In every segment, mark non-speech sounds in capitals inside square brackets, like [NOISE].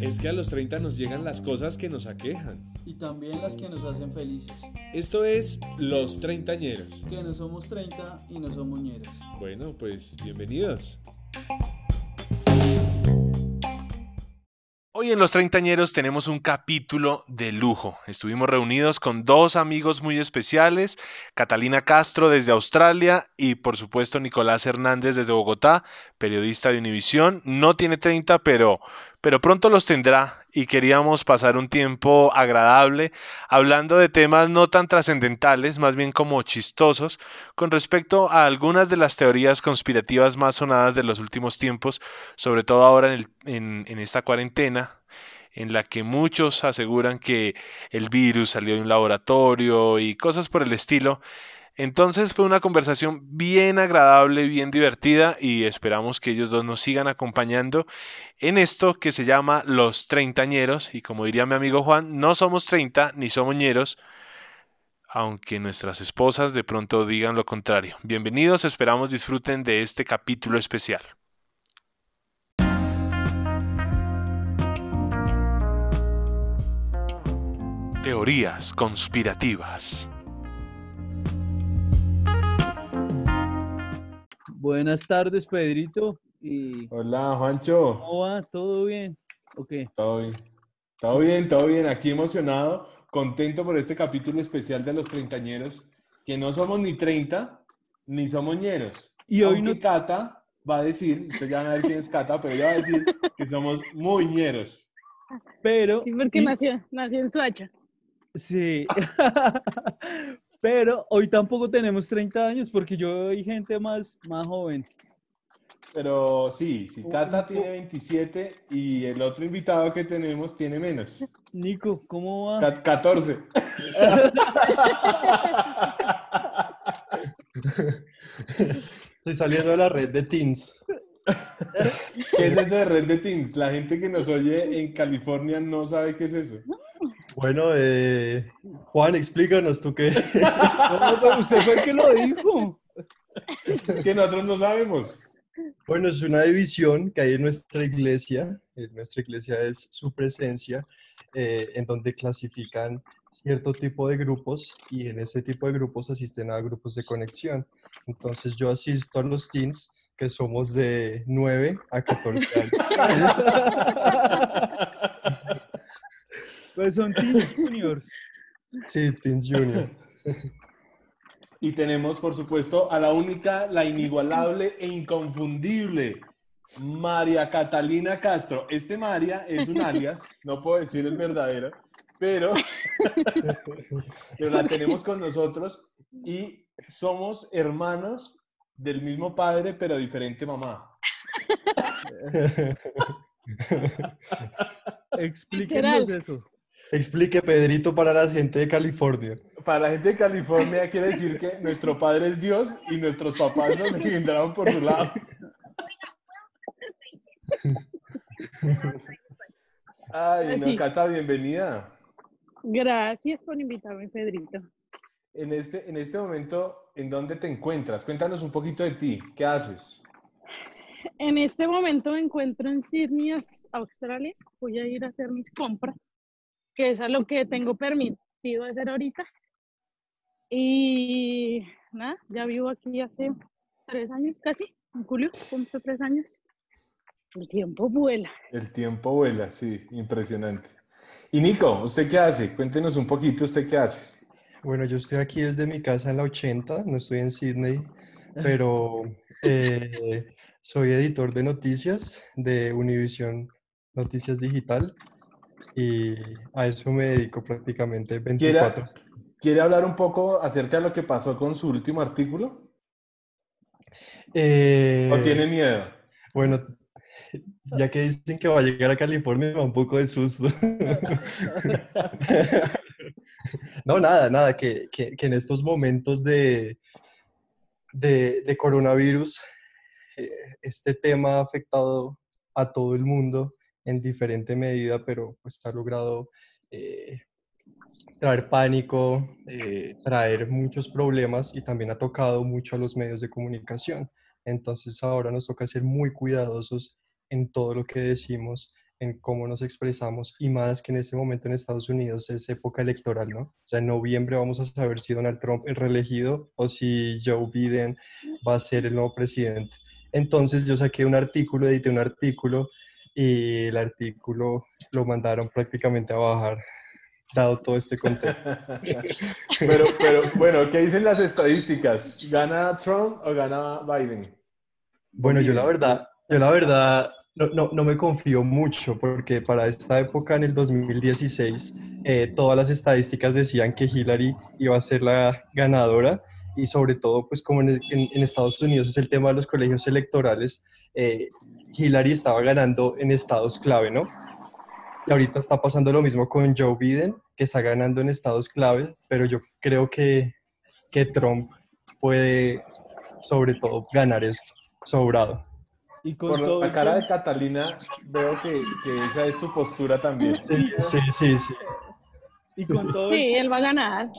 Es que a los 30 nos llegan las cosas que nos aquejan. Y también las que nos hacen felices. Esto es Los Treintañeros. Que no somos 30 y no somos ñeros. Bueno, pues bienvenidos. Hoy en Los Treintañeros tenemos un capítulo de lujo. Estuvimos reunidos con dos amigos muy especiales, Catalina Castro desde Australia y por supuesto Nicolás Hernández desde Bogotá, periodista de Univisión. No tiene 30, pero, pero pronto los tendrá y queríamos pasar un tiempo agradable hablando de temas no tan trascendentales, más bien como chistosos, con respecto a algunas de las teorías conspirativas más sonadas de los últimos tiempos, sobre todo ahora en, en esta cuarentena en la que muchos aseguran que el virus salió de un laboratorio y cosas por el estilo. Entonces fue una conversación bien agradable, bien divertida y esperamos que ellos dos nos sigan acompañando en esto que se llama Los Treintañeros y como diría mi amigo Juan, no somos treinta ni somos ñeros, aunque nuestras esposas de pronto digan lo contrario. Bienvenidos, esperamos disfruten de este capítulo especial. Teorías conspirativas. Buenas tardes, Pedrito. Y... Hola, Juancho. ¿Cómo va? ¿Todo bien? Ok. Todo bien. Todo bien, todo bien. Aquí emocionado, contento por este capítulo especial de los treintañeros, que no somos ni treinta, ni somos ñeros. Y hoy Aunque no... Cata va a decir, ustedes ya van a ver quién es Cata, pero ella va a decir que somos muy ñeros. Pero... Sí, porque y- nació, nació en Suacha. Sí. [LAUGHS] [LAUGHS] Pero hoy tampoco tenemos 30 años porque yo hay gente más, más joven. Pero sí, si Cata tiene 27 y el otro invitado que tenemos tiene menos. Nico, ¿cómo va? Ca- 14. Estoy saliendo de la red de Teens. ¿Qué es eso de Red de Teams? La gente que nos oye en California no sabe qué es eso. Bueno, eh, Juan, explícanos tú qué. [LAUGHS] No, usted fue el que lo dijo. Es que nosotros no sabemos. Bueno, es una división que hay en nuestra iglesia. En nuestra iglesia es su presencia, eh, en donde clasifican cierto tipo de grupos y en ese tipo de grupos asisten a grupos de conexión. Entonces yo asisto a los teens que somos de 9 a 14 años. [LAUGHS] Pues son Teen Juniors. Sí, Teens Junior. Y tenemos, por supuesto, a la única, la inigualable e inconfundible María Catalina Castro. Este María es un alias, no puedo decir el verdadero, pero, pero la tenemos con nosotros y somos hermanos del mismo padre, pero diferente mamá. Explíquenos eso. Explique, Pedrito, para la gente de California. Para la gente de California quiere decir que nuestro padre es Dios y nuestros papás nos engendraron por su lado. Ay, no. Cata, bienvenida. Gracias por invitarme, Pedrito. En este, en este momento, ¿en dónde te encuentras? Cuéntanos un poquito de ti. ¿Qué haces? En este momento me encuentro en Sydney, Aus- Australia. Voy a ir a hacer mis compras, que es a lo que tengo permitido hacer ahorita. Y nada, ya vivo aquí hace tres años casi. En julio cumplo tres años. El tiempo vuela. El tiempo vuela, sí, impresionante. Y Nico, ¿usted qué hace? Cuéntenos un poquito, ¿usted qué hace? Bueno, yo estoy aquí desde mi casa en la 80, no estoy en Sydney, pero eh, soy editor de noticias de Univisión Noticias Digital y a eso me dedico prácticamente ¿Quiere, 24. ¿Quiere hablar un poco acerca de lo que pasó con su último artículo? Eh, ¿O tiene miedo? Bueno, ya que dicen que va a llegar a California, me da un poco de susto. [LAUGHS] No, nada, nada, que, que- que en estos momentos de, de, de coronavirus, eh, este tema ha afectado a todo el mundo en diferente medida, pero pues ha logrado eh, traer pánico, eh, traer muchos problemas y también ha tocado mucho a los medios de comunicación. Entonces ahora nos toca ser muy cuidadosos en todo lo que decimos, en cómo nos expresamos y más que en este momento en Estados Unidos es época electoral, ¿no? O sea, en noviembre vamos a saber si Donald Trump es reelegido o si Joe Biden va a ser el nuevo presidente. Entonces yo saqué un artículo, edité un artículo y el artículo lo mandaron prácticamente a bajar, dado todo este contexto. [LAUGHS] pero, pero bueno, ¿qué dicen las estadísticas? ¿Gana Trump o gana Biden? Bueno, yo la verdad, yo la verdad no, no, no, me confío mucho porque para esta época, en el 2016, eh, todas las estadísticas decían que Hillary iba a ser la ganadora y sobre todo, pues como en, en, Estados Unidos es el tema de los colegios electorales, eh, Hillary estaba ganando en estados clave, ¿no? Y ahorita está pasando lo mismo con Joe Biden, que está ganando en estados clave, pero yo creo que, que Trump puede sobre todo ganar esto, sobrado. Y con Por la cara de Catalina veo que, que, esa es su postura también. Sí, sí, sí. Sí, y con todo sí él va a ganar.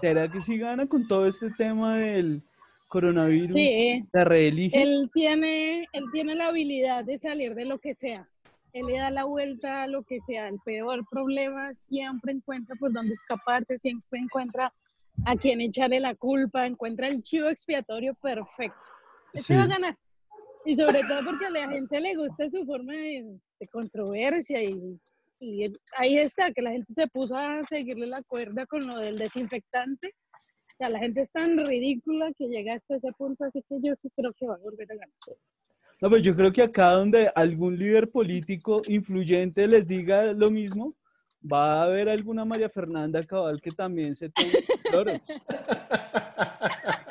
¿Será que sí gana con todo este tema del coronavirus? Sí. ¿La reelige? Él tiene, él tiene la habilidad de salir de lo que sea. Él le da la vuelta a lo que sea. El peor problema siempre encuentra por dónde escaparse, siempre encuentra a quien echarle la culpa, encuentra el chivo expiatorio perfecto. Este va a ganar. Y sobre todo porque a la gente le gusta su forma de, controversia y, y, ahí está, que la gente se puso a seguirle la cuerda con lo del desinfectante. O sea, la gente es tan ridícula que llega hasta ese punto, así que yo sí creo que va a volver a ganar. No, pero yo creo que acá donde algún líder político influyente les diga lo mismo, va a haber alguna María Fernanda Cabal que también se tome [LAUGHS] flores.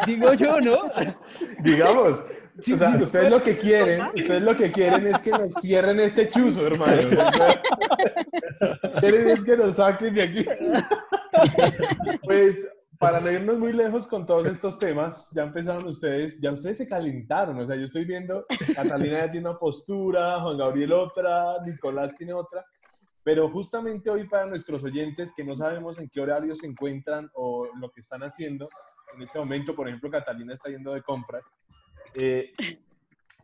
Digo yo, ¿no? Digamos. o sea, ustedes lo que quieren, ustedes lo que quieren es que nos cierren este chuzo, hermano. [LAUGHS] quieren es que nos saquen de aquí. [LAUGHS] Pues para no irnos muy lejos con todos estos temas, ya empezaron ustedes, ya ustedes se calentaron, o sea, yo estoy viendo, Catalina ya tiene una postura, Juan Gabriel otra, Nicolás tiene otra, pero justamente hoy para nuestros oyentes que no sabemos en qué horario se encuentran o lo que están haciendo, en este momento, por ejemplo, Catalina está yendo de compras, eh,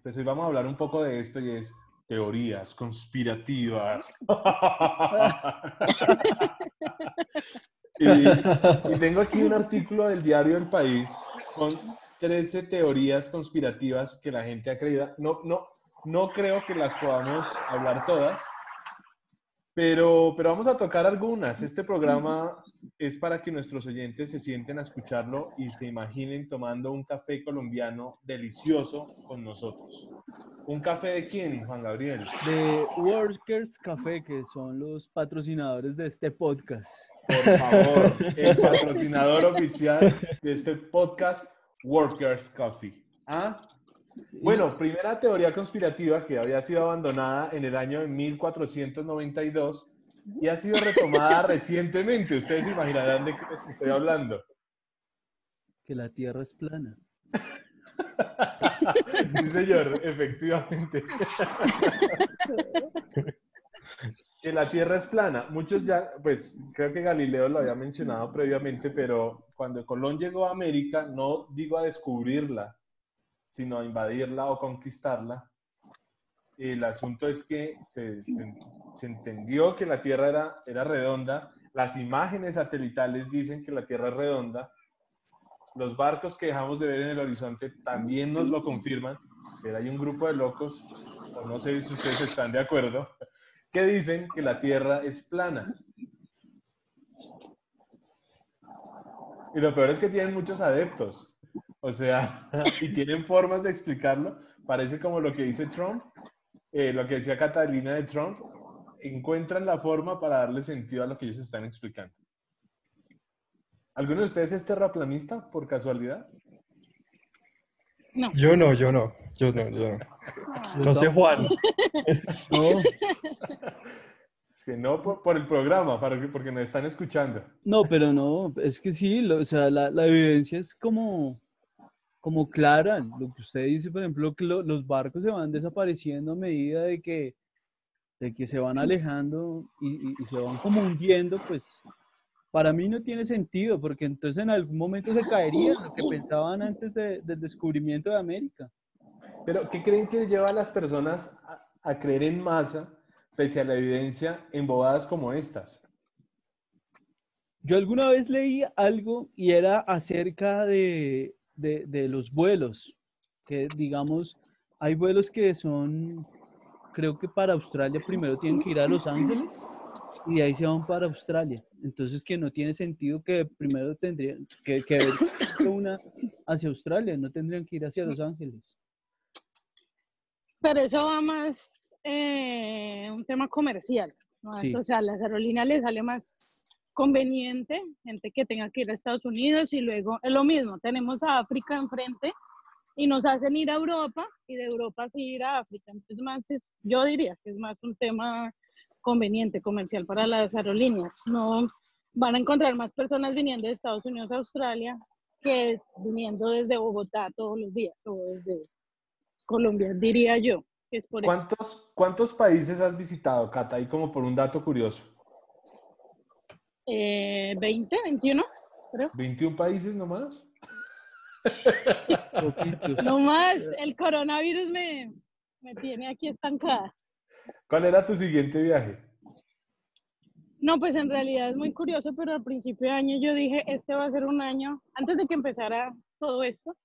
pues hoy vamos a hablar un poco de esto y es teorías conspirativas. [LAUGHS] y, tengo aquí un artículo del diario El País con 13 teorías conspirativas que la gente ha creído. No, no, no creo que las podamos hablar todas, pero, pero vamos a tocar algunas. Este programa es para que nuestros oyentes se sienten a escucharlo y se imaginen tomando un café colombiano delicioso con nosotros. ¿Un café de quién, Juan Gabriel? De Workers Café, que son los patrocinadores de este podcast. Por favor, el [LAUGHS] patrocinador oficial de este podcast, Workers Coffee. ¿Ah? Bueno, primera teoría conspirativa que había sido abandonada en el año de 1492 y ha sido retomada [LAUGHS] recientemente. Ustedes se imaginarán de qué les estoy hablando. Que la Tierra es plana. [LAUGHS] sí, señor, efectivamente. Que la Tierra es plana. Muchos ya, pues creo que Galileo lo había mencionado previamente, pero cuando Colón llegó a América, no digo a descubrirla, sino a invadirla o conquistarla. El asunto es que se, entendió que la Tierra era, era redonda, las imágenes satelitales dicen que la Tierra es redonda, los barcos que dejamos de ver en el horizonte también nos lo confirman, pero hay un grupo de locos, no sé si ustedes están de acuerdo, que dicen que la Tierra es plana. Y lo peor es que tienen muchos adeptos. O sea, [LAUGHS] y tienen formas de explicarlo. Parece como lo que dice Trump, eh, lo que decía Catalina de Trump. Encuentran la forma para darle sentido a lo que ellos están explicando. ¿Alguno de ustedes es terraplanista por casualidad? No. Yo no, yo no. Yo no, yo no. No sé Juan. [LAUGHS] No. Es que no por, el programa, para, porque nos están escuchando. No, pero no, es que sí, o sea, la, la evidencia es como, como clara. Lo que usted dice, por ejemplo, que los barcos se van desapareciendo a medida de que, de que se van alejando y, se van como hundiendo, pues para mí no tiene sentido, porque entonces en algún momento se caería lo que [LAUGHS] pensaban antes del descubrimiento de América. Pero, ¿qué creen que lleva a las personas a, a creer en masa, pese a la evidencia, en bobadas como estas? Yo alguna vez leí algo y era acerca de, de, los vuelos, que digamos, hay vuelos que son, creo que para Australia primero tienen que ir a Los Ángeles y de ahí se van para Australia. Entonces que no tiene sentido que primero tendrían que, que una hacia Australia, no tendrían que ir hacia Los Ángeles. Pero eso va más eh, un tema comercial, ¿no? o sea, a las aerolíneas les sale más conveniente, gente que tenga que ir a Estados Unidos y luego es lo mismo, tenemos a África enfrente y nos hacen ir a Europa y de Europa sí ir a África. Entonces, más, yo diría que es más un tema conveniente, comercial para las aerolíneas. No van a encontrar más personas viniendo de Estados Unidos a Australia que viniendo desde Bogotá todos los días o desde Colombia, diría yo. es por ¿Cuántos, ¿Cuántos países has visitado, Cata? Ahí como por un dato curioso. 20, 21, creo. 21 países nomás. [LAUGHS] no más, el coronavirus me, me tiene aquí estancada. ¿Cuál era tu siguiente viaje? No, pues en realidad es muy curioso, pero al principio de año yo dije, este va a ser un año, antes de que empezara todo esto,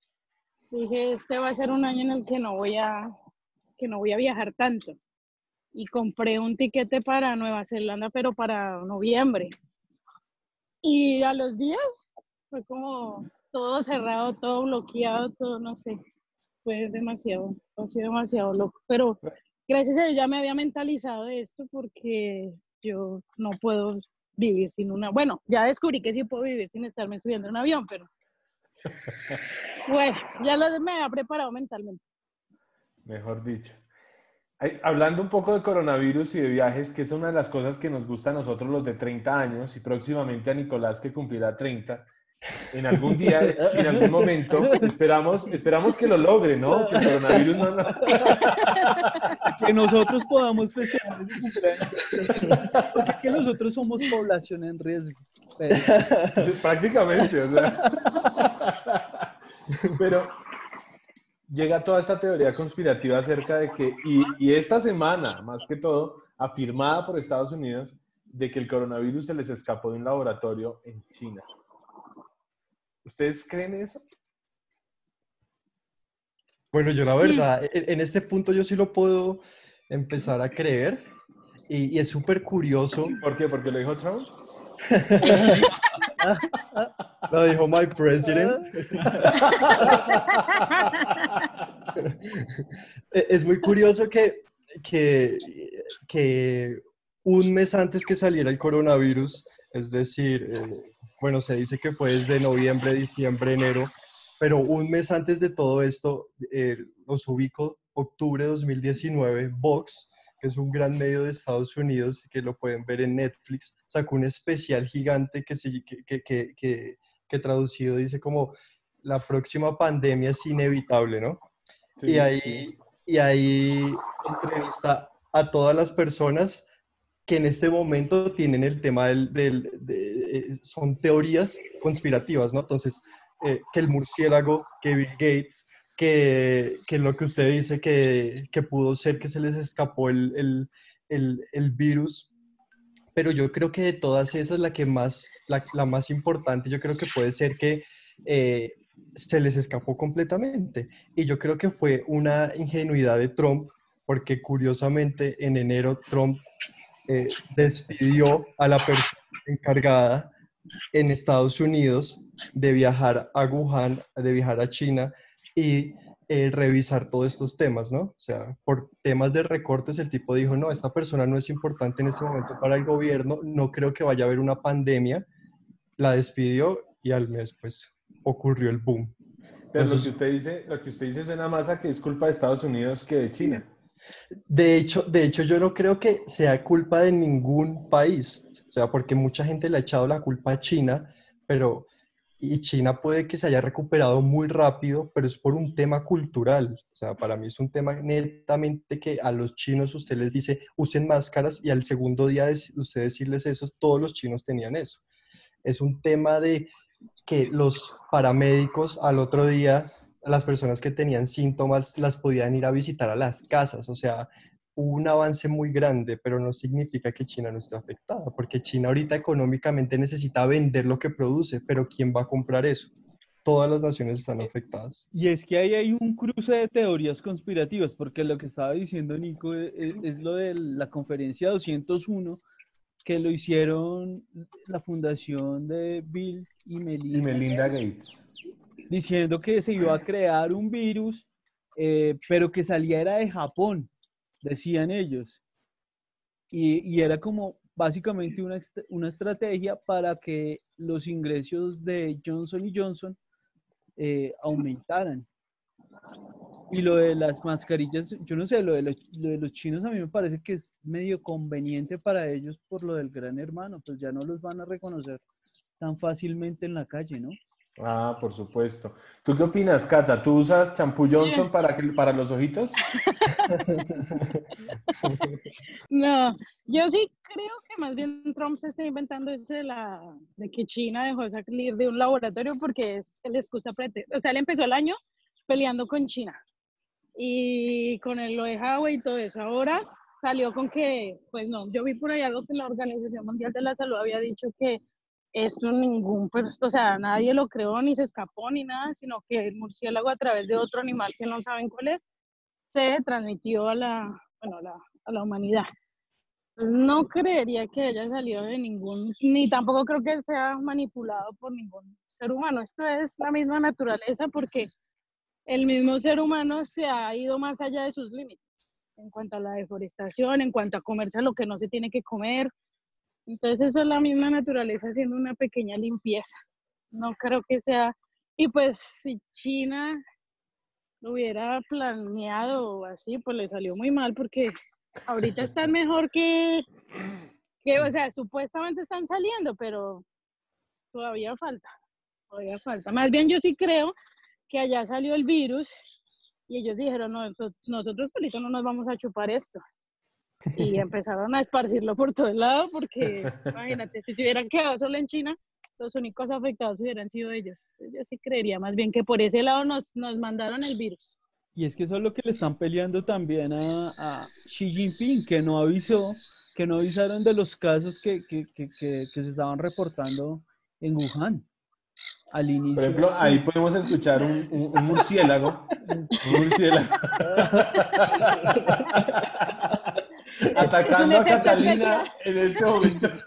dije, este va a ser un año en el que no voy a, que no voy a viajar tanto. Y compré un tiquete para Nueva Zelanda, pero para noviembre. Y a los días fue como todo cerrado, todo bloqueado, todo, no sé, fue demasiado, ha sido demasiado loco. Pero gracias a Dios ya me había mentalizado de esto porque yo no puedo vivir sin una, bueno, ya descubrí que sí puedo vivir sin estarme subiendo en un avión, pero [LAUGHS] bueno, ya lo me había preparado mentalmente. Mejor dicho hablando un poco de coronavirus y de viajes, que es una de las cosas que nos gusta a nosotros los de 30 años y próximamente a Nicolás que cumplirá 30. En algún día, en algún momento, esperamos, esperamos que lo logre, ¿no? Que el coronavirus no... Que nosotros podamos festejar ese cumpleaños. Porque es que nosotros somos población en riesgo. Prácticamente, o sea. Pero llega toda esta teoría conspirativa acerca de que, y, esta semana, más que todo, afirmada por Estados Unidos, de que el coronavirus se les escapó de un laboratorio en China. ¿Ustedes creen eso? Bueno, yo la verdad, en este punto yo sí lo puedo empezar a creer y, es súper curioso. ¿Por qué? ¿Porque lo dijo Trump? [LAUGHS] Lo dijo my president. [LAUGHS] E, es muy curioso que, que, que, un mes antes que saliera el coronavirus, es decir, eh, bueno, se dice que fue desde noviembre, diciembre, enero, pero un mes antes de todo esto, eh, los ubico, octubre de 2019, Vox que es un gran medio de Estados Unidos, que lo pueden ver en Netflix, sacó un especial gigante que, que, que, que, que traducido dice como la próxima pandemia es inevitable, ¿no? y, ahí, y ahí entrevista a todas las personas que en este momento tienen el tema del, del de, son teorías conspirativas, ¿no? Entonces, eh, que el murciélago, que Bill Gates, que, que lo que usted dice que, que, pudo ser que se les escapó el, el, el, el, virus, pero yo creo que de todas esas la que más, la, la más importante, yo creo que puede ser que eh, se les escapó completamente. Y yo creo que fue una ingenuidad de Trump, porque curiosamente en enero Trump eh, despidió a la persona encargada en Estados Unidos de viajar a Wuhan, de viajar a China y eh, revisar todos estos temas, ¿no? O sea, por temas de recortes, el tipo dijo, no, esta persona no es importante en este momento para el gobierno, no creo que vaya a haber una pandemia, la despidió y al mes, pues, ocurrió el boom. Pero lo, que usted dice, lo que usted dice suena más a que es culpa de Estados Unidos que de China. De hecho, de hecho, yo no creo que sea culpa de ningún país, o sea, porque mucha gente le ha echado la culpa a China, pero y China puede que se haya recuperado muy rápido, pero es por un tema cultural. O sea, para mí es un tema netamente que a los chinos usted les dice usen máscaras y al segundo día de usted decirles eso, todos los chinos tenían eso. es un tema de que los paramédicos al otro día, las personas que tenían síntomas las podían ir a visitar a las casas, o sea, hubo un avance muy grande, pero no significa que China no esté afectada, porque China ahorita económicamente necesita vender lo que produce, pero ¿quién va a comprar eso? Todas las naciones están afectadas. Y es que ahí hay un cruce de teorías conspirativas, porque lo que estaba diciendo Nico es, es lo de la conferencia 201, que lo hicieron la fundación de Bill y Melinda, Y Melinda Gates. Diciendo que se iba a crear un virus, eh, pero que salía era de Japón, decían ellos. Y, y era como básicamente una, una estrategia para que los ingresos de Johnson y Johnson eh, aumentaran. Y lo de las mascarillas, yo no sé, lo de, los, lo de los chinos a mí me parece que es medio conveniente para ellos por lo del gran hermano, pues ya no los van a reconocer tan fácilmente en la calle, ¿no? Ah, por supuesto. ¿Tú qué opinas, Cata? ¿Tú usas champú Johnson para, que, para los ojitos? [LAUGHS] No, yo sí creo que más bien Trump se está inventando eso de, la, de que China dejó de salir de un laboratorio porque es la excusa prete. O sea, él empezó el año peleando con China y con el, lo de Huawei y todo eso. Ahora salió con que, pues no, yo vi por ahí algo que la Organización Mundial de la Salud había dicho que esto ningún, pues, o sea, nadie lo creó ni se escapó ni nada, sino que el murciélago a través de otro animal que no saben cuál es, se transmitió a la, bueno, la, a la humanidad. Pues no creería que haya salido de ningún, ni tampoco creo que sea manipulado por ningún ser humano. Esto es la misma naturaleza porque el mismo ser humano se ha ido más allá de sus límites en cuanto a la deforestación, en cuanto a comerse lo que no se tiene que comer. Entonces eso es la misma naturaleza haciendo una pequeña limpieza. No creo que sea... Y pues si China lo hubiera planeado así, pues le salió muy mal porque ahorita están mejor que, que, o sea, supuestamente están saliendo, pero todavía falta, todavía falta. Más bien yo sí creo que allá salió el virus y ellos dijeron, no, nosotros- ahorita no nos vamos a chupar esto. Y [LAUGHS] empezaron a esparcirlo por todo el lado porque, [LAUGHS] imagínate, si se hubieran quedado solo en China, los únicos afectados hubieran sido ellos. Yo sí creería más bien que por ese lado nos, nos mandaron el virus. Y es que eso es lo que le están peleando también a, a Xi Jinping, que no avisó, que no avisaron de los casos que, que, que, que- que se estaban reportando en Wuhan al inicio. Por ejemplo, ahí podemos escuchar un, un- un murciélago. [LAUGHS] Un murciélago. [LAUGHS] Atacando a Catalina en este momento. [LAUGHS]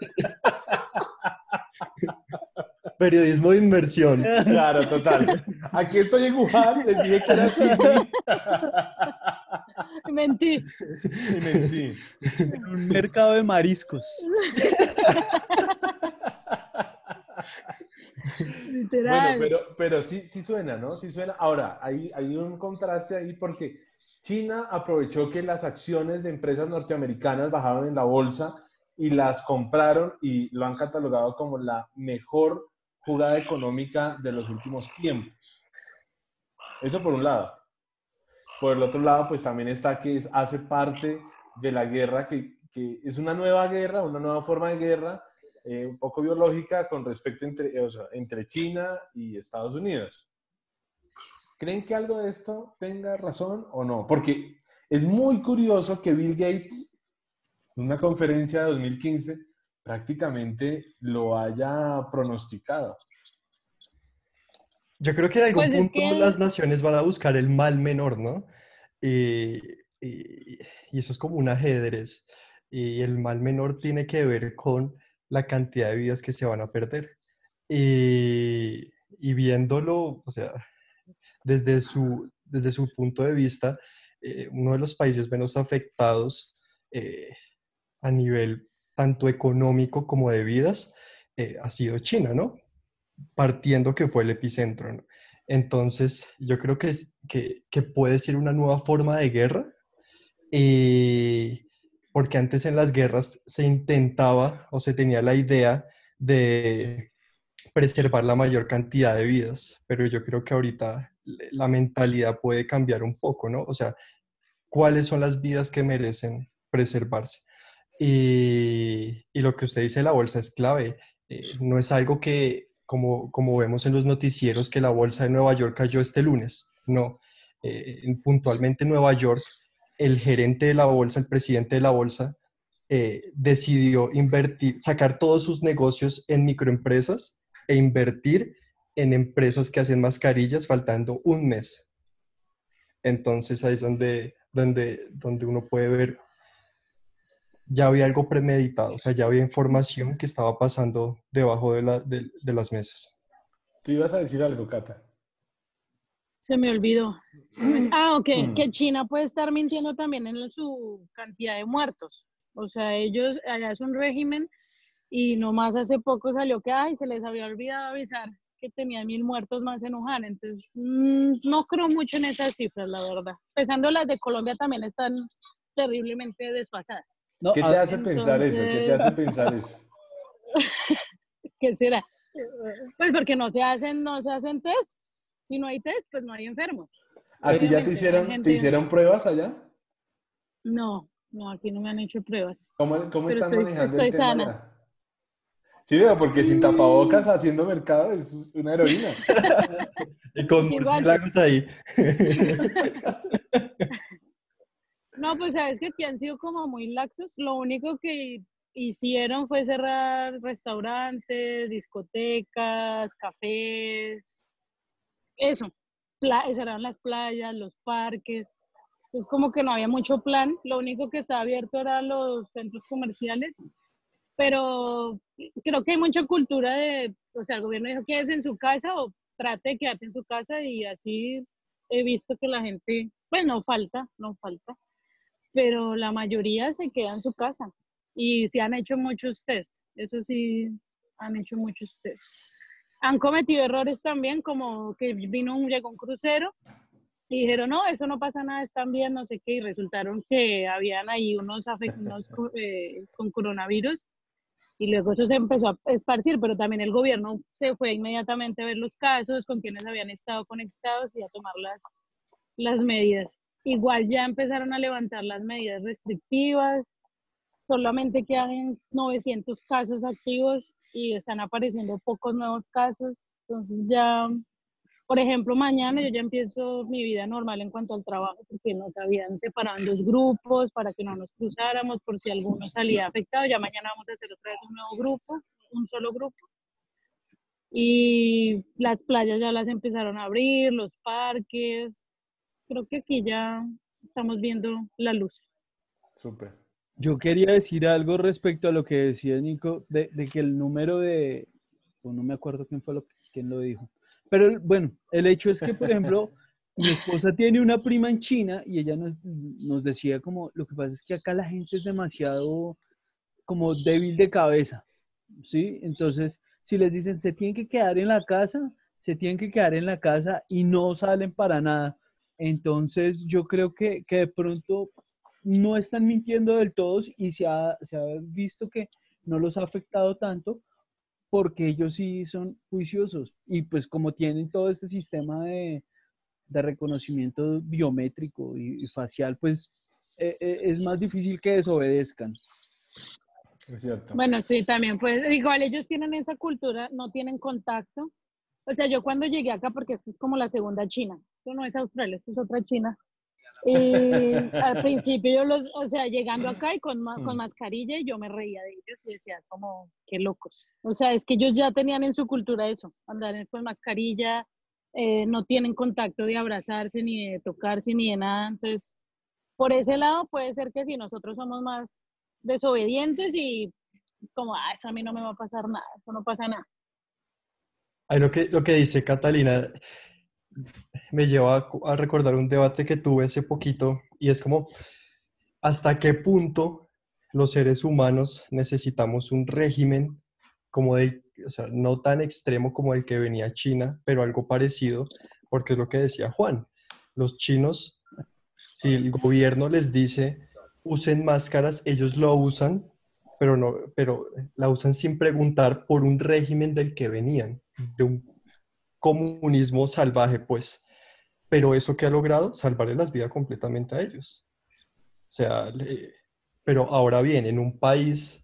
Periodismo de inmersión. Claro, total. Aquí estoy en Wuhan, les dije que era así. [LAUGHS] Mentí. Y mentí. en un mercado de mariscos. Bueno, Literal. pero, pero sí, sí suena, ¿no? Sí suena. Ahora, hay, hay un contraste ahí porque China aprovechó que las acciones de empresas norteamericanas bajaron en la bolsa y las compraron y lo han catalogado como la mejor jugada económica de los últimos tiempos. Eso por un lado. Por el otro lado, pues también está que hace parte de la guerra, que, es una nueva guerra, una nueva forma de guerra, eh, un poco biológica con respecto entre, entre China y Estados Unidos. ¿Creen que algo de esto tenga razón o no? Porque es muy curioso que Bill Gates, en una conferencia de 2015, prácticamente lo haya pronosticado. Yo creo que en algún Pues es punto que- las naciones van a buscar el mal menor, ¿no? Y, y- y eso es como un ajedrez. Y el mal menor tiene que ver con la cantidad de vidas que se van a perder. Y, y viéndolo, o sea, desde su, desde su punto de vista, eh, uno de los países menos afectados eh, a nivel tanto económico como de vidas eh, ha sido China, ¿no? partiendo que fue el epicentro. ¿no? Entonces, yo creo que, que, que puede ser una nueva forma de guerra, eh, porque antes en las guerras se intentaba o se tenía la idea de preservar la mayor cantidad de vidas, pero yo creo que ahorita la mentalidad puede cambiar un poco, ¿no? O sea, ¿cuáles son las vidas que merecen preservarse? Y, y lo que usted dice, la bolsa es clave Eh, no es algo que, como, como vemos en los noticieros, que la bolsa de Nueva York cayó este lunes. No, eh, puntualmente en Nueva York, el gerente de la bolsa, el presidente de la bolsa, eh, decidió invertir, sacar todos sus negocios en microempresas e invertir en empresas que hacen mascarillas faltando un mes. Entonces ahí es donde, donde, donde uno puede ver, ya había algo premeditado, o sea, ya había información que estaba pasando debajo de, la, de, las mesas. Tú ibas a decir algo, Cata. Se me olvidó. [CLEARS THROAT] Ah, ok, mm. que China puede estar mintiendo también en su cantidad de muertos. O sea, ellos, allá es un régimen y nomás hace poco salió que, ay, se les había olvidado avisar que tenían mil muertos más en Wuhan. Entonces, mm, no creo mucho en esas cifras, la verdad. Pensando las de Colombia también están terriblemente desfasadas. ¿Qué te hace pensar eso? ¿Qué te hace pensar eso? [LAUGHS] ¿Qué será? Pues porque no se hacen, no se hacen test. Si no hay test, pues no hay enfermos. ¿A ti ya te hicieron, te hicieron pruebas allá? No, no, aquí no me han hecho pruebas. ¿Cómo, cómo están manejando estoy sana. Sí, porque sin tapabocas haciendo mercado es una heroína. [LAUGHS] y con murciélagos ahí. no, pues sabes que aquí han sido como muy laxos. Lo único que hicieron fue cerrar restaurantes, discotecas, cafés. Eso. cerraron las playas, los parques. Es como que no había mucho plan. Lo único que estaba abierto eran los centros comerciales pero creo que hay mucha cultura de, o sea, el gobierno dijo quédese en su casa o trate de quedarse en su casa y así he visto que la gente, pues no falta, no falta, pero la mayoría se queda en su casa y se han hecho muchos test, eso sí, han hecho muchos test. Han cometido errores también, como que vino un, llegó un crucero y dijeron, no, eso no pasa nada, están bien, no sé qué, y resultaron que habían ahí unos, afectados [LAUGHS] eh, con coronavirus y luego eso se empezó a esparcir, pero también el gobierno se fue inmediatamente a ver los casos, con quienes habían estado conectados y a tomar las, las medidas. Igual ya empezaron a levantar las medidas restrictivas, solamente quedan 900 casos activos y están apareciendo pocos nuevos casos, entonces ya por ejemplo, mañana yo ya empiezo mi vida normal en cuanto al trabajo, porque nos habían separado en dos grupos para que no nos cruzáramos por si alguno salía afectado. Ya mañana vamos a hacer otra vez un nuevo grupo, un solo grupo. Y las playas ya las empezaron a abrir, los parques. Creo que aquí ya estamos viendo la luz. Súper. Yo quería decir algo respecto a lo que decía Nico, de, que el número de, no me acuerdo quién fue lo, quién lo dijo, pero bueno, el hecho es que, por ejemplo, mi esposa tiene una prima en China y ella nos, nos, decía como, lo que pasa es que acá la gente es demasiado como débil de cabeza, ¿sí? Entonces, si les dicen, se tienen que quedar en la casa, se tienen que quedar en la casa y no salen para nada. Entonces, yo creo que, que de pronto no están mintiendo del todo y se ha, se ha visto que no los ha afectado tanto, porque ellos sí son juiciosos y pues como tienen todo este sistema de, reconocimiento biométrico y, facial, pues e, e, es más difícil que desobedezcan. Es cierto. Bueno, sí, también, pues igual ellos tienen esa cultura, no tienen contacto. O sea, yo cuando llegué acá, porque esto es como la segunda China, esto no es Australia, esto es otra China, y [LAUGHS] al principio yo los, o sea, llegando acá y con, con mm. mascarilla y yo me reía de ellos y decía como, qué locos. O sea, es que ellos ya tenían en su cultura eso, andar con mascarilla, eh, no tienen contacto de abrazarse, ni de tocarse, ni de nada. Entonces, por ese lado puede ser que si nosotros somos más desobedientes y como, ah, eso a mí no me va a pasar nada, eso no pasa nada. Ay, lo que, lo que dice Catalina, me lleva a, recordar un debate que tuve hace poquito y es como, ¿hasta qué punto los seres humanos necesitamos un régimen como de, o sea, no tan extremo como el que venía China, pero algo parecido, porque es lo que decía Juan, los chinos, si el gobierno les dice usen máscaras, ellos lo usan, pero, no, pero la usan sin preguntar por un régimen del que venían, de un comunismo salvaje, pues. Pero eso que ha logrado, salvarle las vidas completamente a ellos. O sea, pero ahora bien, en un país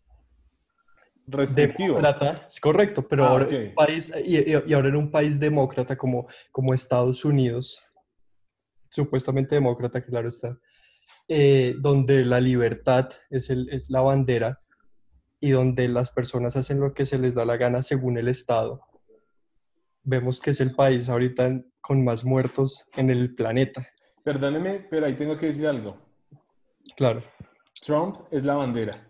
demócrata, es correcto, pero Ah, ahora, un país, y ahora en un país demócrata como, como Estados Unidos, supuestamente demócrata, claro está, eh, donde la libertad es, el, es la bandera y donde las personas hacen lo que se les da la gana según el Estado. Vemos que es el país ahorita con más muertos en el planeta, Perdóneme, pero ahí tengo que decir algo. claro. Trump es la bandera.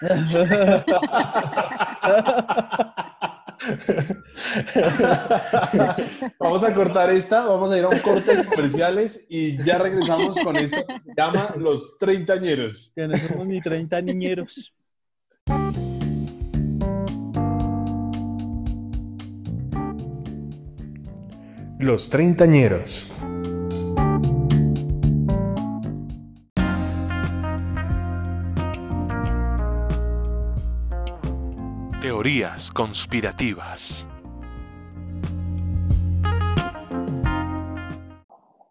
[LAUGHS] vamos a cortar esta, vamos a ir a un corte de comerciales y ya regresamos con esto llama Los Treintañeros. que no somos ni 30 niñeros. Los treintañeros. Teorías conspirativas.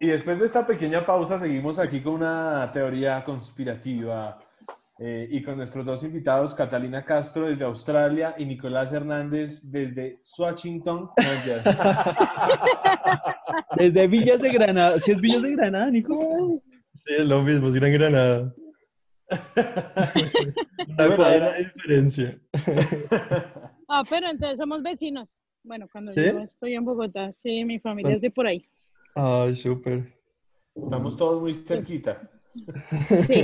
Y después de esta pequeña pausa, seguimos aquí con una teoría conspirativa eh, y con nuestros dos invitados, Catalina Castro desde Australia y Nicolás Hernández desde Washington. [LAUGHS] Desde Villas de Granada. Si es Villas de Granada, Nico. Sí, es lo mismo, si era en Granada. [LAUGHS] Una cuadra de diferencia. [LAUGHS] Ah, pero entonces somos vecinos. Bueno, cuando ¿Sí? yo estoy en Bogotá, sí, mi familia es de por ahí. Ay, súper. Estamos todos muy cerquita. Sí,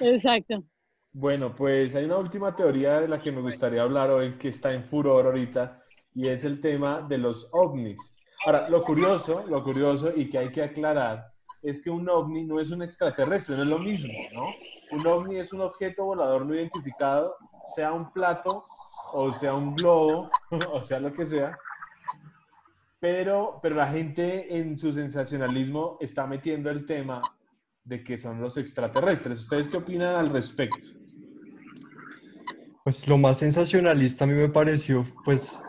[LAUGHS] exacto. Bueno, pues hay una última teoría de la que me gustaría hablar hoy que está en furor ahorita y es el tema de los ovnis. Ahora, lo curioso, lo curioso y que hay que aclarar es que un ovni no es un extraterrestre, no es lo mismo, ¿no? Un ovni es un objeto volador no identificado, sea un plato o sea un globo, [LAUGHS] o sea lo que sea, pero, pero la gente en su sensacionalismo está metiendo el tema de que son los extraterrestres. ¿Ustedes qué opinan al respecto? Pues lo más sensacionalista a mí me pareció, pues,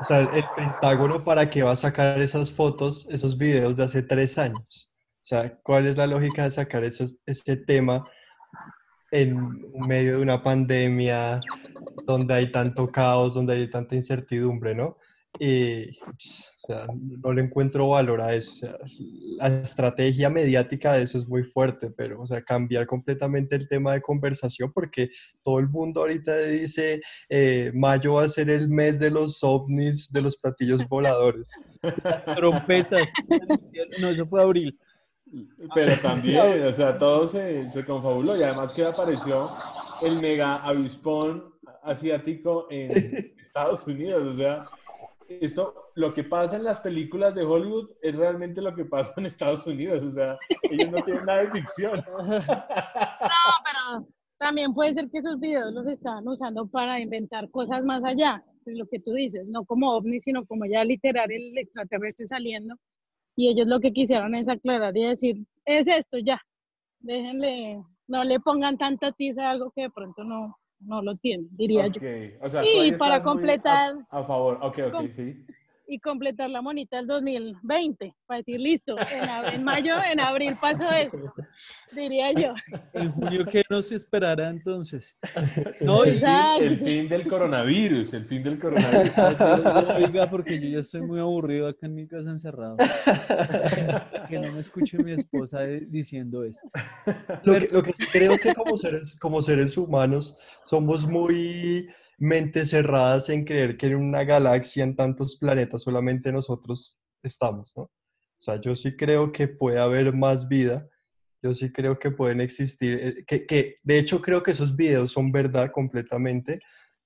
o sea, el Pentágono para qué va a sacar esas fotos, esos videos de hace tres años. O sea, ¿cuál es la lógica de sacar esos, ese tema en medio de una pandemia donde hay tanto caos, donde hay tanta incertidumbre, ¿no? Y, pues, o sea, no le encuentro valor a eso. O sea, la estrategia mediática de eso es muy fuerte, pero, o sea, cambiar completamente el tema de conversación porque todo el mundo ahorita dice, eh, mayo va a ser el mes de los ovnis, de los platillos [LAUGHS] voladores. Las trompetas. No, eso fue abril. Pero también, [LAUGHS] o sea, todo se, se confabuló y además que apareció el mega avispón asiático en [LAUGHS] Estados Unidos, o sea, esto, lo que pasa en las películas de Hollywood es realmente lo que pasa en Estados Unidos, o sea, ellos no tienen nada de ficción. [LAUGHS] No, pero también puede ser que esos videos los estaban usando para inventar cosas más allá de lo que tú dices, no como ovni, sino como ya literal el extraterrestre saliendo. Y ellos lo que quisieron es aclarar y decir, es esto ya, déjenle, no le pongan tanta tiza a algo que de pronto no, no lo tiene, diría yo. Ok, o sea, Y para completar- A, a favor, ok, ok, sí. Y completar la monita del 2020, para decir, listo, en, ab- en mayo, en abril pasó [LAUGHS] esto, diría yo. En junio, ¿qué nos esperará entonces? [LAUGHS] No, El el fin del coronavirus, el fin del coronavirus. [LAUGHS] Oiga, porque yo ya estoy muy aburrido acá en mi casa encerrado. Que no me escuche mi esposa diciendo esto. Lo que, lo que sí creo es que como seres, como seres humanos somos muy mentes cerradas en creer que en una galaxia, en tantos planetas, solamente nosotros estamos, ¿no? O sea, yo sí creo que puede haber más vida, yo sí creo que pueden existir, eh, que, que de hecho creo que esos videos son verdad completamente,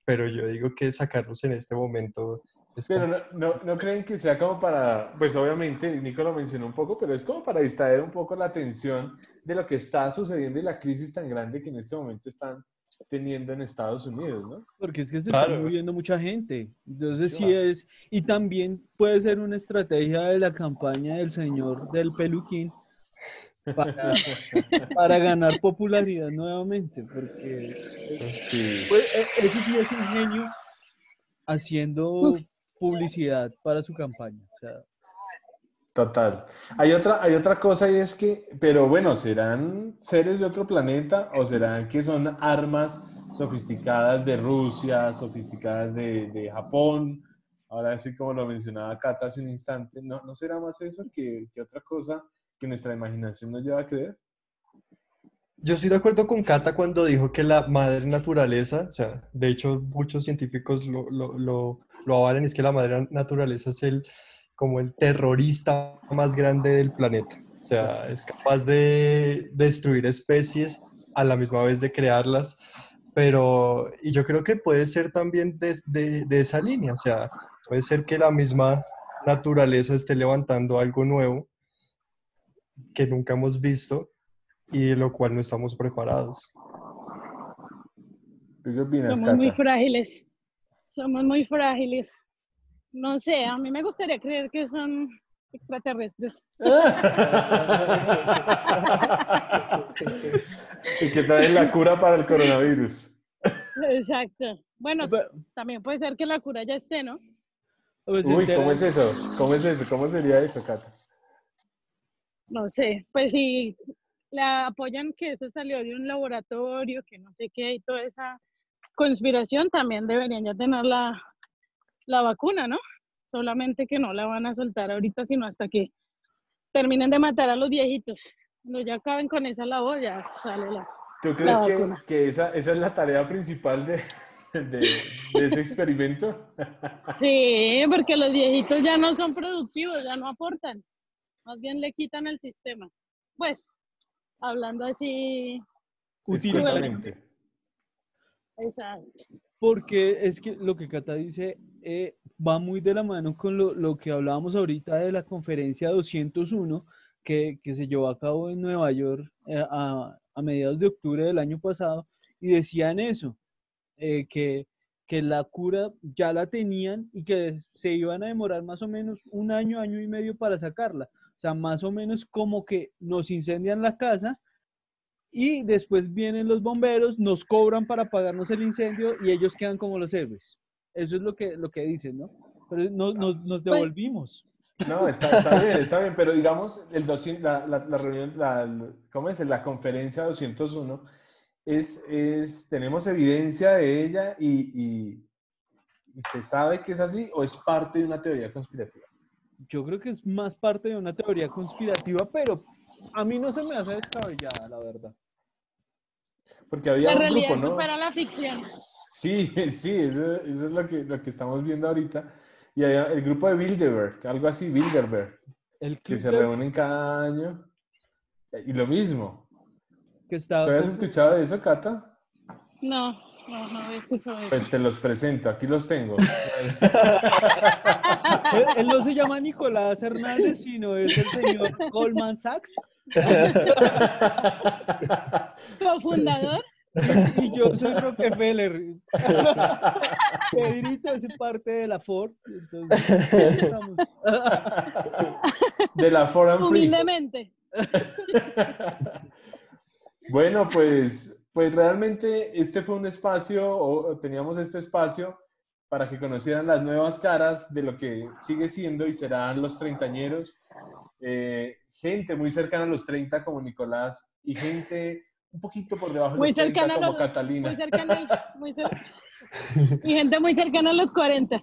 pero yo digo que sacarlos en este momento Pero no, no, no creen que sea como para, pues obviamente Nico lo mencionó un poco, pero es como para distraer un poco la atención de lo que está sucediendo y la crisis tan grande que en este momento están teniendo en Estados Unidos, ¿no? Porque es que se Claro. está muriendo mucha gente. Entonces sí Claro. es, y también puede ser una estrategia de la campaña del señor del peluquín para, [LAUGHS] para ganar popularidad nuevamente, porque Sí. pues, e- eso sí es un genio haciendo publicidad para su campaña. O sea, Total. Hay otra, hay otra cosa y es que, pero bueno, ¿serán seres de otro planeta o serán que son armas sofisticadas de Rusia, sofisticadas de, de Japón. Ahora, así como lo mencionaba Cata hace un instante, ¿no, ¿no será más eso que, que otra cosa que nuestra imaginación nos lleva a creer? Yo estoy de acuerdo con Cata cuando dijo que la madre naturaleza, o sea, de hecho muchos científicos lo, lo, lo, lo avalan, es que la madre naturaleza es el, como el terrorista más grande del planeta. O sea, es capaz de destruir especies a la misma vez de crearlas, pero, y yo creo que puede ser también de, de, de esa línea, o sea, puede ser que la misma naturaleza esté levantando algo nuevo que nunca hemos visto y de lo cual no estamos preparados. ¿Tú qué opinas, Somos Cata? muy frágiles. Somos muy frágiles. No sé, a mí me gustaría creer que son extraterrestres. [LAUGHS] y que traen la cura para el coronavirus. Exacto. Bueno, Pero- también puede ser que la cura ya esté, ¿no? pues, Uy, ¿cómo es eso? ¿Cómo es eso? ¿Cómo sería eso, Cata? No sé, pues si la apoyan que eso salió de un laboratorio, que no sé qué, y toda esa conspiración, también deberían ya tener la, la vacuna, ¿no? Solamente que no la van a soltar ahorita, sino hasta que terminen de matar a los viejitos. Cuando ya acaben con esa labor, ya sale la... ¿Tú crees que, vacuna. que esa, esa es la tarea principal de, de, de ese experimento? [LAUGHS] Sí, porque los viejitos ya no son productivos, ya no aportan. Más bien le quitan el sistema. Pues, hablando así, Discretamente. exacto. Porque es que lo que Cata dice eh, va muy de la mano con lo, lo que hablábamos ahorita de la conferencia 201 que, que se llevó a cabo en Nueva York eh, a, a mediados de octubre del año pasado y decían eso, eh, que, que la cura ya la tenían y que se iban a demorar más o menos un año, año y medio para sacarla. O sea, más o menos como que nos incendian la casa y después vienen los bomberos, nos cobran para pagarnos el incendio y ellos quedan como los héroes. Eso es lo que, lo que dicen, ¿no? Pero no- nos, nos devolvimos. No, está, está bien, está bien, pero digamos, el 200, la, la, la reunión, la, ¿cómo es? La conferencia 201, es, es, tenemos evidencia de ella y, y, y se sabe que es así o es parte de una teoría conspirativa. Yo creo que es más parte de una teoría conspirativa, pero a mí no se me hace descabellada, la verdad. Porque había La un realidad grupo, ¿no? supera la ficción. Sí, [LAUGHS] sí, eso, eso es lo que, lo que estamos viendo ahorita. Y había el grupo de Bilderberg, algo así, Bilderberg, El que se de- reúnen cada año. Y lo mismo. que ¿Tú habías escuchado de eso, Cata? No, no, no había escuchado eso. Pues te los presento, aquí los tengo. [LAUGHS] él, él no se llama Nicolás Hernández, sino es el señor Goldman Sachs. [LAUGHS] Cofundador. [LAUGHS] Y yo soy Rockefeller. [LAUGHS] Pedrito es parte de la Ford. Entonces, estamos. De la Foreign Free. Humildemente. [LAUGHS] Bueno, pues, pues realmente este fue un espacio, o o teníamos este espacio para que conocieran las nuevas caras de lo que sigue siendo y serán los treintañeros. Eh, gente muy cercana a los 30 como Nicolás y gente un poquito por debajo de Muy los 30 cercana a como los- Catalina. Muy cercana, al- muy cer- [LAUGHS] y gente muy cercana a los 40.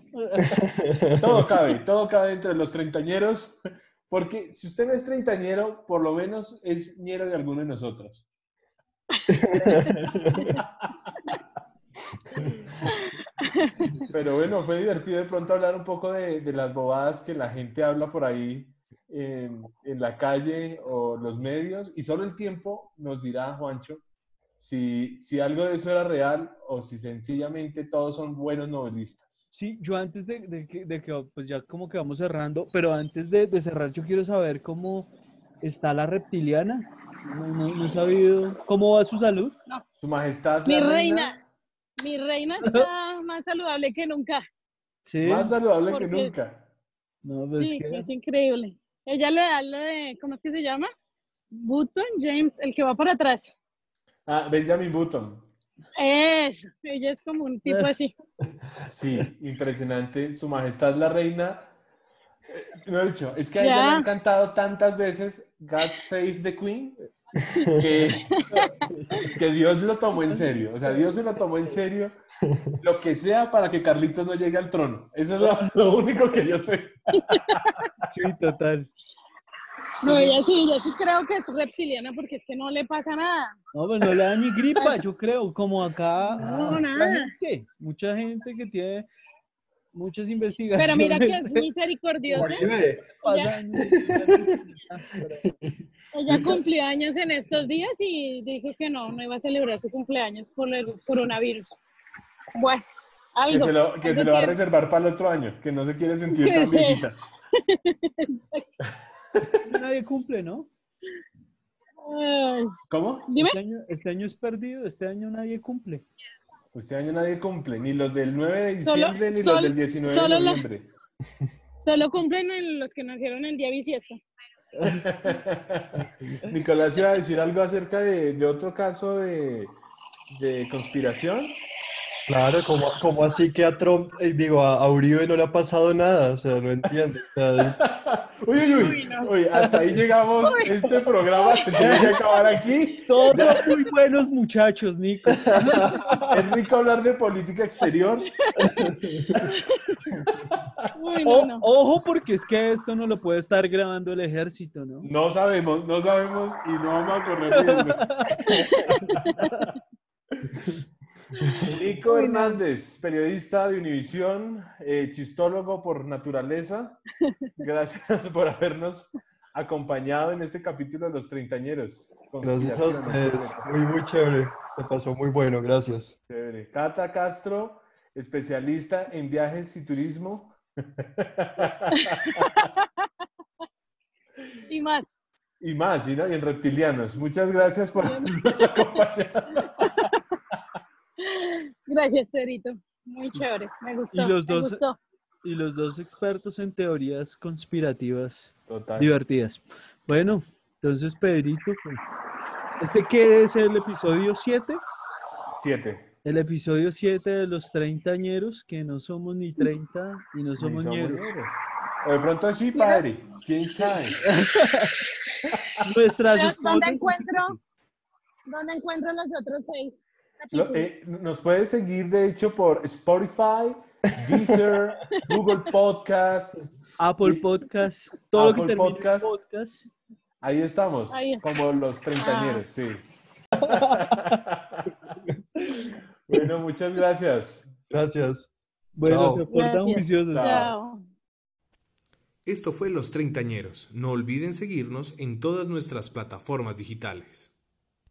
Todo cabe, todo cabe entre los treintañeros, porque si usted no es treintañero, por lo menos es ñero de alguno de nosotros. [LAUGHS] Pero bueno, fue divertido de pronto hablar un poco de, de las bobadas que la gente habla por ahí en, en la calle o los medios, y solo el tiempo nos dirá, Juancho, si, si algo de eso era real o si sencillamente todos son buenos novelistas. Sí, yo antes de, de que, de que, pues ya como que vamos cerrando, pero antes de, de cerrar yo quiero saber cómo está la reptiliana. No, no- no he sabido cómo va su salud. Su Majestad. Mi la reina, mi reina está [LAUGHS] más saludable que nunca. Sí, Más saludable que Porque- nunca. no, pues Sí, que- es increíble. Ella le da lo de, ¿cómo es que se llama? Button James, el que va para atrás. Ah, Benjamin Button. Es, ella es como un tipo así. [LAUGHS] Sí, impresionante. Su Majestad la Reina. Eh, Lo he dicho, es que a ella le han cantado tantas veces God Save the Queen que, [LAUGHS] que Dios lo tomó en serio. O sea, Dios se lo tomó en serio lo que sea para que Carlitos no llegue al trono. Eso es lo, lo único que yo sé. Sí, total. No, ella sí, yo sí creo que es reptiliana porque es que no le pasa nada. No, pues no le da ni gripa, yo creo, como acá No, mucha nada. gente, mucha gente que tiene muchas investigaciones. Pero mira que es misericordiosa. Ella [LAUGHS] cumplió años en estos días y dijo que no, no iba a celebrar su cumpleaños por el coronavirus. Bueno, Que algo. se lo, que se lo va a reservar para el otro año, que no se quiere sentir [LAUGHS] Que tan sí. viejita. [LAUGHS] Nadie cumple, ¿no? ¿Cómo? Dime. Este año, este año es perdido, este año nadie cumple. Este año nadie cumple, ni los del 9 de Solo- diciembre ni sol- los del 19 solo de la- noviembre. [LAUGHS] Solo cumplen en los que nacieron el día bisiesto. [LAUGHS] Nicolás iba a decir algo acerca de, de otro caso de, de conspiración. Claro, como, como así que a Trump, eh, digo, a, a Uribe no le ha pasado nada, o sea, no entiendo. o sea, es- [LAUGHS] Uy, uy, uy, Uy, no. uy, hasta ahí llegamos. Este programa se tiene que acabar aquí. Todos muy buenos muchachos, Nico. [LAUGHS] Es rico hablar de política exterior. Uy, [LAUGHS] no, ojo, porque es que esto no lo puede estar grabando el ejército, ¿no? No sabemos, no sabemos y no vamos a correr riesgo. [LAUGHS] Nico Hernández, periodista de Univisión, eh, chistólogo por naturaleza. Gracias [LAUGHS] por habernos acompañado en este capítulo de Los Treintañeros. Gracias a ustedes, muy, muy chévere, me pasó muy bueno, gracias. Chévere. Cata Castro, especialista en viajes y turismo. Y más. [LAUGHS] Y más, ¿sí, no? y en reptilianos. Muchas gracias por habernos acompañado. Gracias, Pedrito. Muy chévere. Me gustó. Y los me dos- gustó. Y los dos expertos en teorías conspirativas Total. divertidas. Bueno, entonces, Pedrito, pues, ¿este qué es el episodio 7? Siete. El episodio 7 de los treintañeros, que no somos ni 30 y no somos somos ñeros. ñeros. O de pronto sí, padre. ¿Quién sabe? [LAUGHS] Nuestras ¿Dónde esposas- encuentro? ¿Dónde encuentro los otros seis? Lo- eh, nos puedes seguir, de hecho, por Spotify, Deezer, [LAUGHS] Google Podcast. Apple Podcast, todo lo que Apple termine en Podcast. podcast. Ahí estamos, como los treintañeros, sí. Ah. [LAUGHS] bueno, muchas gracias. Gracias. Bueno, Chao. se portan juiciosos. Chao. Esto fue Los Treintañeros. No olviden seguirnos en todas nuestras plataformas digitales.